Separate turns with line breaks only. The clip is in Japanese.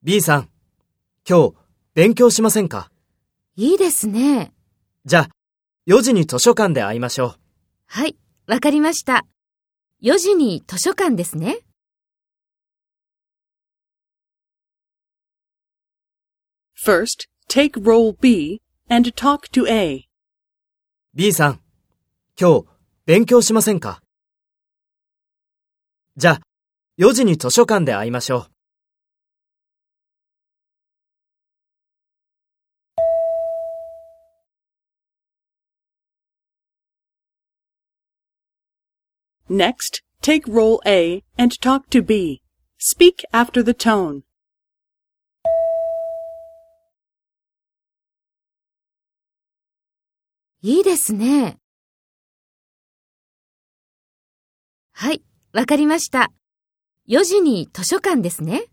B
さん、今日勉強しませんか？
いいですね。
じゃあ、4時に図書館で会いましょう。
はい、わかりました。4時に図書館ですね。
First, take role B and talk to A.
B さん、今日勉強しませんか？じゃあ、4時に図書館で会いましょ
う。Next, take role A and talk to B. Speak after the tone.
いいですね。はい、わかりました。4時に図書館ですね。